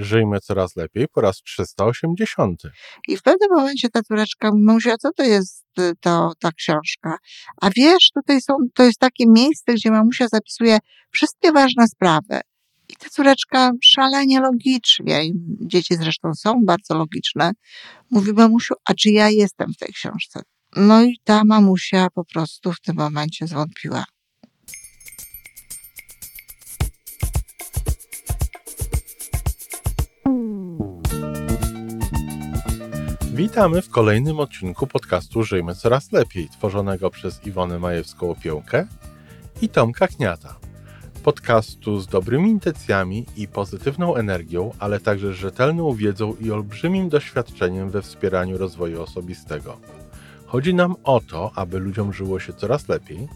Żyjmy coraz lepiej po raz 380. I w pewnym momencie ta córeczka mówi, a co to jest y, to, ta książka? A wiesz, tutaj są, to jest takie miejsce, gdzie mamusia zapisuje wszystkie ważne sprawy. I ta córeczka szalenie logicznie, dzieci zresztą są bardzo logiczne, mówi mamusiu, a czy ja jestem w tej książce? No i ta mamusia po prostu w tym momencie zwątpiła. Witamy w kolejnym odcinku podcastu Żyjmy Coraz Lepiej, tworzonego przez Iwonę Majewską-Opiełkę i Tomka Kniata. Podcastu z dobrymi intencjami i pozytywną energią, ale także rzetelną wiedzą i olbrzymim doświadczeniem we wspieraniu rozwoju osobistego. Chodzi nam o to, aby ludziom żyło się coraz lepiej,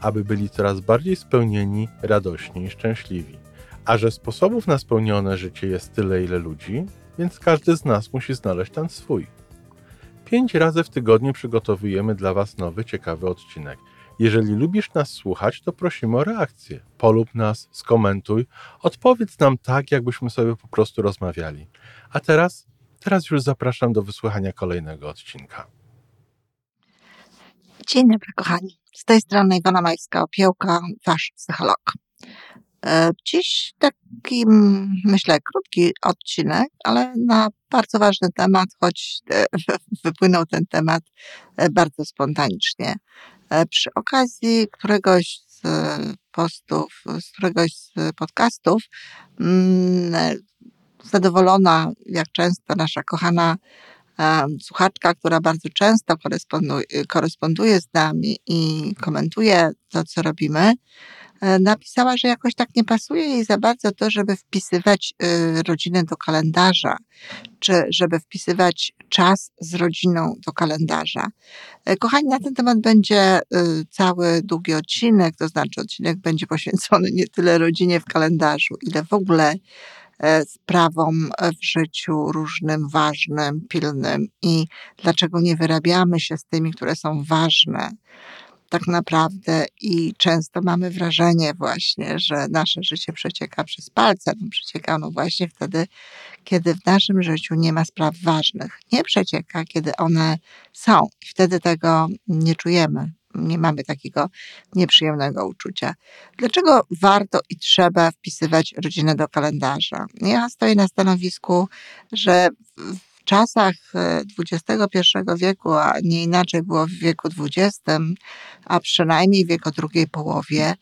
aby byli coraz bardziej spełnieni, radośni i szczęśliwi. A że sposobów na spełnione życie jest tyle, ile ludzi, więc każdy z nas musi znaleźć ten swój. Pięć razy w tygodniu przygotowujemy dla Was nowy, ciekawy odcinek. Jeżeli lubisz nas słuchać, to prosimy o reakcję. Polub nas, skomentuj, odpowiedz nam tak, jakbyśmy sobie po prostu rozmawiali. A teraz, teraz już zapraszam do wysłuchania kolejnego odcinka. Dzień dobry, kochani. Z tej strony Iwona Majska-Opiełka, wasz psycholog. E, dziś taki, myślę, krótki odcinek, ale na bardzo ważny temat, choć e, wypłynął ten temat e, bardzo spontanicznie. Przy okazji któregoś z postów, z któregoś z podcastów, mm, zadowolona, jak często nasza kochana słuchaczka, która bardzo często koresponduje, koresponduje z nami i komentuje to, co robimy, napisała, że jakoś tak nie pasuje jej za bardzo to, żeby wpisywać y, rodzinę do kalendarza, czy żeby wpisywać czas z rodziną do kalendarza. E, kochani, na ten temat będzie cały długi odcinek, to znaczy odcinek będzie poświęcony nie tyle rodzinie w kalendarzu, ile w ogóle e, sprawom w życiu różnym, ważnym, pilnym i dlaczego nie wyrabiamy się z tymi, które są ważne tak naprawdę i często mamy wrażenie właśnie, że nasze życie przecieka przez palce. Przecieka no właśnie wtedy, kiedy w naszym życiu nie ma spraw ważnych. Nie przecieka, kiedy one są i wtedy tego nie czujemy. Nie mamy takiego nieprzyjemnego uczucia. Dlaczego warto i trzeba wpisywać rodzinę do kalendarza? Ja stoję na stanowisku, że czasach XXI e, wieku, a nie inaczej było w wieku XX, a przynajmniej w jego drugiej połowie,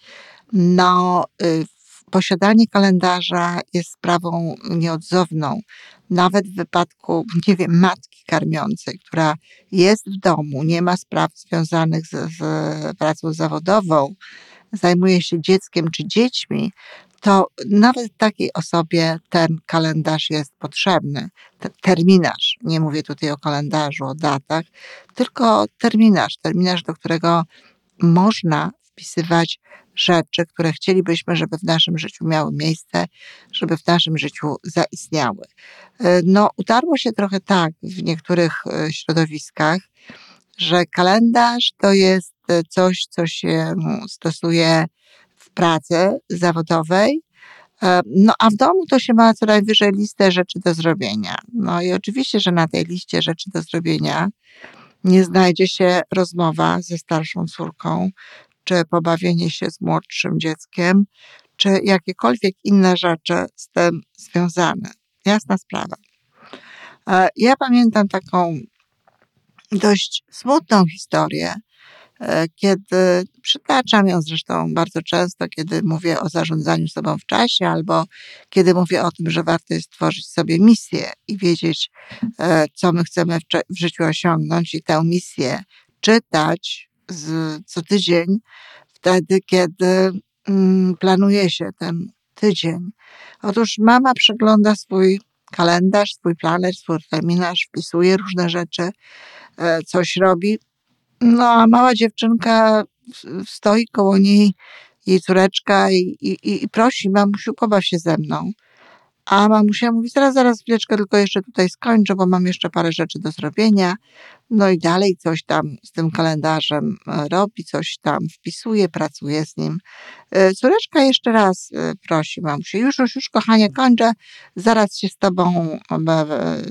no, y, posiadanie kalendarza jest sprawą nieodzowną. Nawet w wypadku, nie wiem, matki karmiącej, która jest w domu, nie ma spraw związanych z, z pracą zawodową, zajmuje się dzieckiem czy dziećmi, to nawet takiej osobie ten kalendarz jest potrzebny. terminarz, nie mówię tutaj o kalendarzu, o datach, tylko terminarz, terminarz, do którego można wpisywać rzeczy, które chcielibyśmy, żeby w naszym życiu miały miejsce, żeby w naszym życiu zaistniały. E, no, utarło się trochę tak w niektórych e, środowiskach, że kalendarz to jest e, coś, co się stosuje w pracy zawodowej, e, no a w domu to się ma co najwyżej listę rzeczy do zrobienia. No i oczywiście, że na tej liście rzeczy do zrobienia nie znajdzie się rozmowa ze starszą córką, czy pobawienie się z młodszym dzieckiem, czy jakiekolwiek inne rzeczy z tym związane. Jasna sprawa. E, ja pamiętam taką dość smutną historię, kiedy przytaczam ją zresztą bardzo często, kiedy mówię o zarządzaniu sobą w czasie, albo kiedy mówię o tym, że warto jest tworzyć sobie misję i wiedzieć, e, co my chcemy w, życiu osiągnąć, i tę misję czytać z, co tydzień, wtedy, kiedy mm, planuje się ten tydzień. Otóż mama przegląda swój kalendarz, swój planer, swój terminarz, wpisuje różne rzeczy E, coś robi. No a mała dziewczynka stoi koło niej, jej córeczka i, i, i prosi, mamusiu, pobaw się ze mną. A mamusia mówi, zaraz, zaraz, chwileczkę, tylko jeszcze tutaj skończę, bo mam jeszcze parę rzeczy do zrobienia. No i dalej coś tam z tym kalendarzem e, robi, coś tam wpisuje, pracuje z nim. E, córeczka jeszcze raz e, prosi mamusię, już, już, już kochanie, kończę, zaraz się z tobą,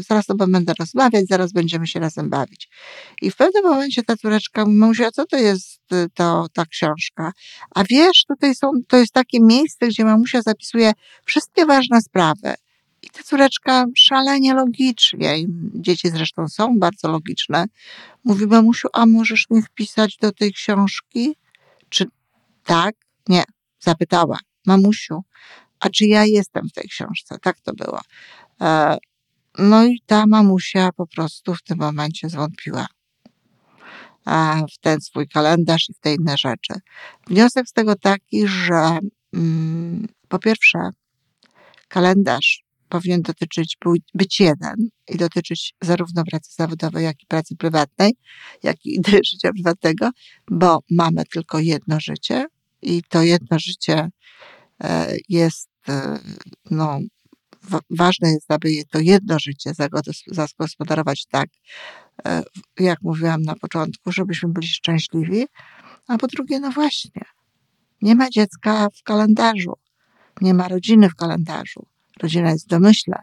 zaraz z tobą będę rozmawiać, zaraz będziemy się razem bawić. I w pewnym momencie ta córeczka mówi, a co to jest to, ta książka? A wiesz, tutaj są, to jest takie miejsce, gdzie mamusia zapisuje wszystkie ważne sprawy. I ta córeczka szalenie logicznie, dzieci zresztą są bardzo logiczne, mówi mamusiu, a możesz mnie wpisać do tej książki? Czy tak? Nie. Zapytała. Mamusiu, a czy ja jestem w tej książce? Tak to było. E, no i ta mamusia po prostu w tym momencie zwątpiła w ten swój kalendarz i w te inne rzeczy. Wniosek z tego taki, że mm, po pierwsze, kalendarz powinien dotyczyć być jeden i dotyczyć zarówno pracy zawodowej, jak i pracy prywatnej, jak i życia prywatnego, bo mamy tylko jedno życie i to jedno życie e, jest, e, no, ważne jest, aby to jedno życie zagospodarować tak, e, jak mówiłam na początku, żebyśmy byli szczęśliwi, a po drugie, no właśnie, nie ma dziecka w kalendarzu, nie ma rodziny w kalendarzu. Rodzina jest w domyśle.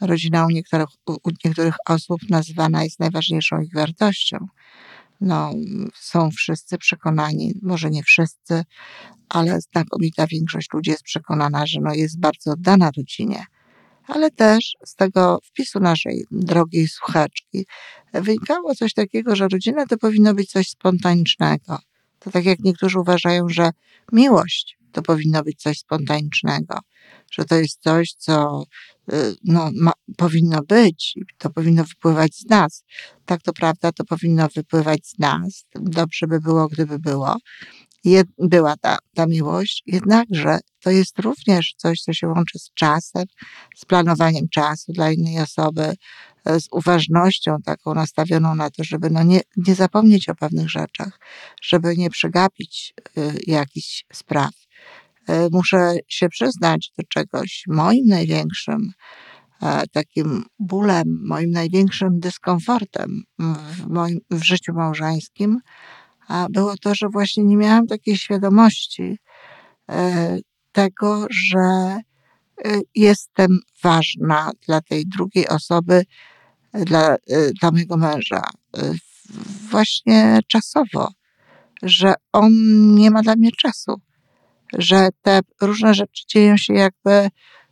Rodzina u niektórych, u niektórych osób nazywana jest najważniejszą ich wartością. No, są wszyscy przekonani, może nie wszyscy, ale znakomita większość ludzi jest przekonana, że no jest bardzo oddana rodzinie. Ale też z tego wpisu naszej drogiej słuchaczki wynikało coś takiego, że rodzina to powinno być coś spontanicznego. To tak jak niektórzy uważają, że miłość to powinno być coś spontanicznego, że to jest coś, co y, no, ma, powinno być, to powinno wypływać z nas. Tak to prawda, to powinno wypływać z nas. Dobrze by było, gdyby było. Jed, była ta, ta miłość, jednakże to jest również coś, co się łączy z czasem, z planowaniem czasu dla innej osoby, e, z uważnością taką nastawioną na to, żeby no nie, nie zapomnieć o pewnych rzeczach, żeby nie przegapić y, jakichś spraw. E, muszę się przyznać do czegoś. Moim największym e, takim bólem, moim największym dyskomfortem w, moim, w życiu małżeńskim było to, że właśnie nie miałam takiej świadomości e, tego, że jestem ważna dla tej drugiej osoby, dla, dla mojego męża. Właśnie czasowo, że on nie ma dla mnie czasu że te różne rzeczy dzieją się jakby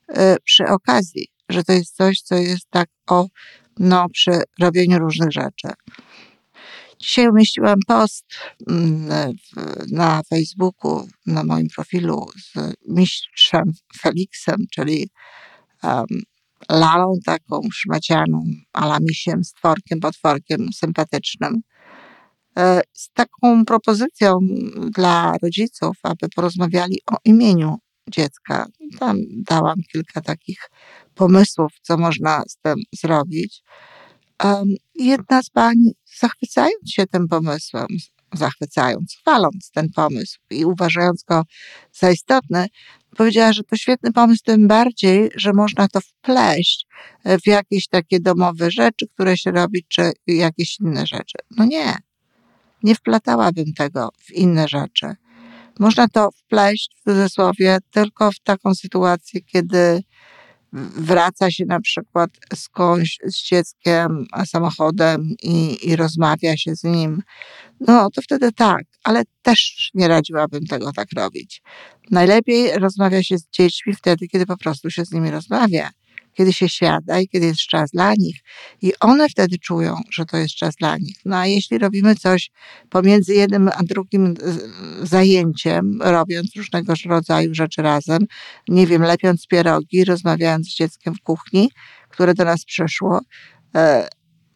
e, przy okazji, że to jest coś, co jest tak o, no, przy robieniu różnych rzeczy. Dzisiaj umieściłam post mm, na Facebooku, na moim profilu z mistrzem Felixem, czyli um, lalą taką szmacianą, alamisiem, stworkiem, potworkiem sympatycznym. E, z taką propozycją dla rodziców, aby porozmawiali o imieniu dziecka. Tam dałam kilka takich pomysłów, co można z tym zrobić. Jedna z pań, zachwycając się tym pomysłem, zachwycając, chwaląc ten pomysł i uważając go za istotny, powiedziała, że to świetny pomysł, tym bardziej, że można to wpleść w jakieś takie domowe rzeczy, które się robi, czy jakieś inne rzeczy. No nie nie wplatałabym tego w inne rzeczy. Można to wpleść w cudzysłowie tylko w taką sytuację, kiedy wraca się na przykład skądś z dzieckiem samochodem i, i rozmawia się z nim, no to wtedy tak, ale też nie radziłabym tego tak robić. Najlepiej rozmawia się z dziećmi wtedy, kiedy po prostu się z nimi rozmawia kiedy się siada i kiedy jest czas dla nich. I one wtedy czują, że to jest czas dla nich. No a jeśli robimy coś pomiędzy jednym a drugim zajęciem, robiąc różnego rodzaju rzeczy razem, nie wiem, lepiąc pierogi, rozmawiając z dzieckiem w kuchni, które do nas przyszło, e,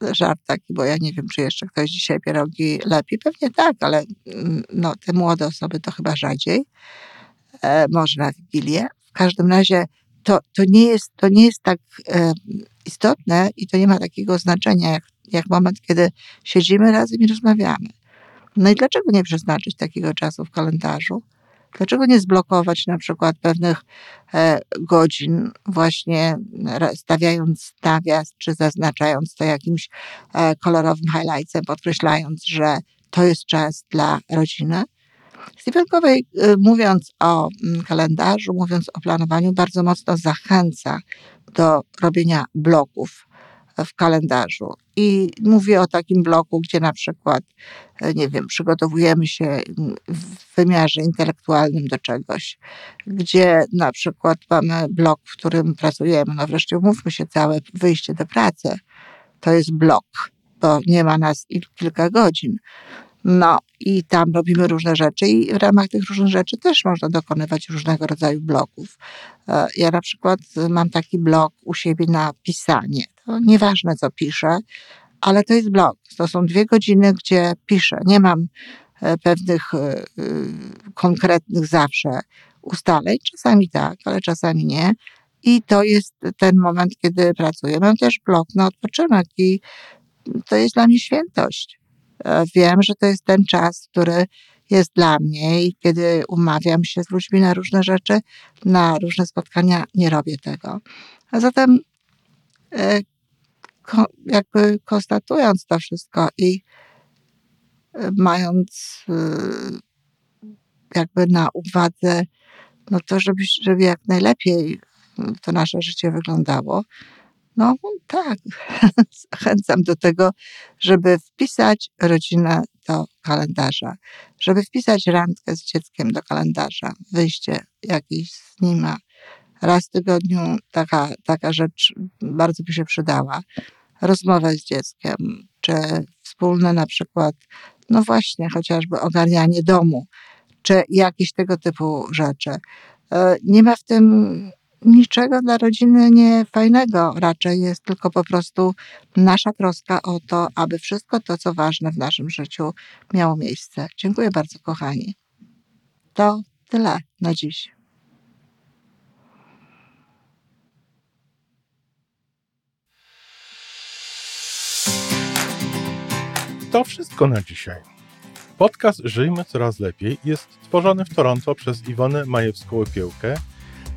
żart taki, bo ja nie wiem, czy jeszcze ktoś dzisiaj pierogi lepi. Pewnie tak, ale mm, no, te młode osoby to chyba rzadziej. E, może na Wigilię. W każdym razie to, to, nie, jest, to nie jest tak e, istotne i to nie ma takiego znaczenia, jak, jak moment, kiedy siedzimy razem i rozmawiamy. No i dlaczego nie przeznaczyć takiego czasu w kalendarzu? Dlaczego nie zblokować na przykład pewnych e, godzin, właśnie stawiając nawias, czy zaznaczając to jakimś e, kolorowym highlightsem, podkreślając, że to jest czas dla rodziny? Stephen Covey, y, mówiąc o mm, kalendarzu, mówiąc o planowaniu, bardzo mocno zachęca do robienia bloków w kalendarzu. I mówię o takim bloku, gdzie na przykład, e, nie wiem, przygotowujemy się mm, w wymiarze intelektualnym do czegoś, gdzie na przykład mamy blok, w którym pracujemy. No wreszcie umówmy się, całe wyjście do pracy to jest blok, bo nie ma nas kilka godzin. No i tam robimy różne rzeczy i w ramach tych różnych rzeczy też można dokonywać różnego rodzaju bloków. E, ja na przykład mam taki blok u siebie na pisanie. To nieważne co piszę, ale to jest blok. To są dwie godziny, gdzie piszę. Nie mam e, pewnych e, konkretnych zawsze ustaleń. Czasami tak, ale czasami nie. I to jest ten moment, kiedy pracuję. Mam też blok na odpoczynek i to jest dla mnie świętość. E, wiem, że to jest ten czas, który jest dla mnie i kiedy umawiam się z ludźmi na różne rzeczy, na różne spotkania, nie robię tego. A zatem e, jakby konstatując to wszystko i e, mając jakby na uwadze no to, żeby, żeby jak najlepiej to nasze życie wyglądało, no tak, zachęcam do tego, żeby wpisać rodzinę do kalendarza, żeby wpisać randkę z dzieckiem do kalendarza, wyjście jakieś z nima. Raz w tygodniu taka, taka rzecz bardzo by się przydała. Rozmowę z dzieckiem, czy wspólne na przykład, no właśnie, chociażby ogarnianie domu, czy jakieś tego typu rzeczy. E, nie ma w tym niczego dla rodziny nie fajnego. Raczej jest tylko po prostu nasza troska o to, aby wszystko to, co ważne w naszym życiu, miało miejsce. Dziękuję bardzo, kochani. To tyle na dziś. To wszystko na dzisiaj. Podcast Żyjmy Coraz Lepiej jest tworzony w Toronto przez Iwonę Majewską-Opiełkę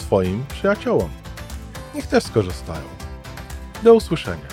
swoim przyjaciołom. Niech też skorzystają. Do usłyszenia.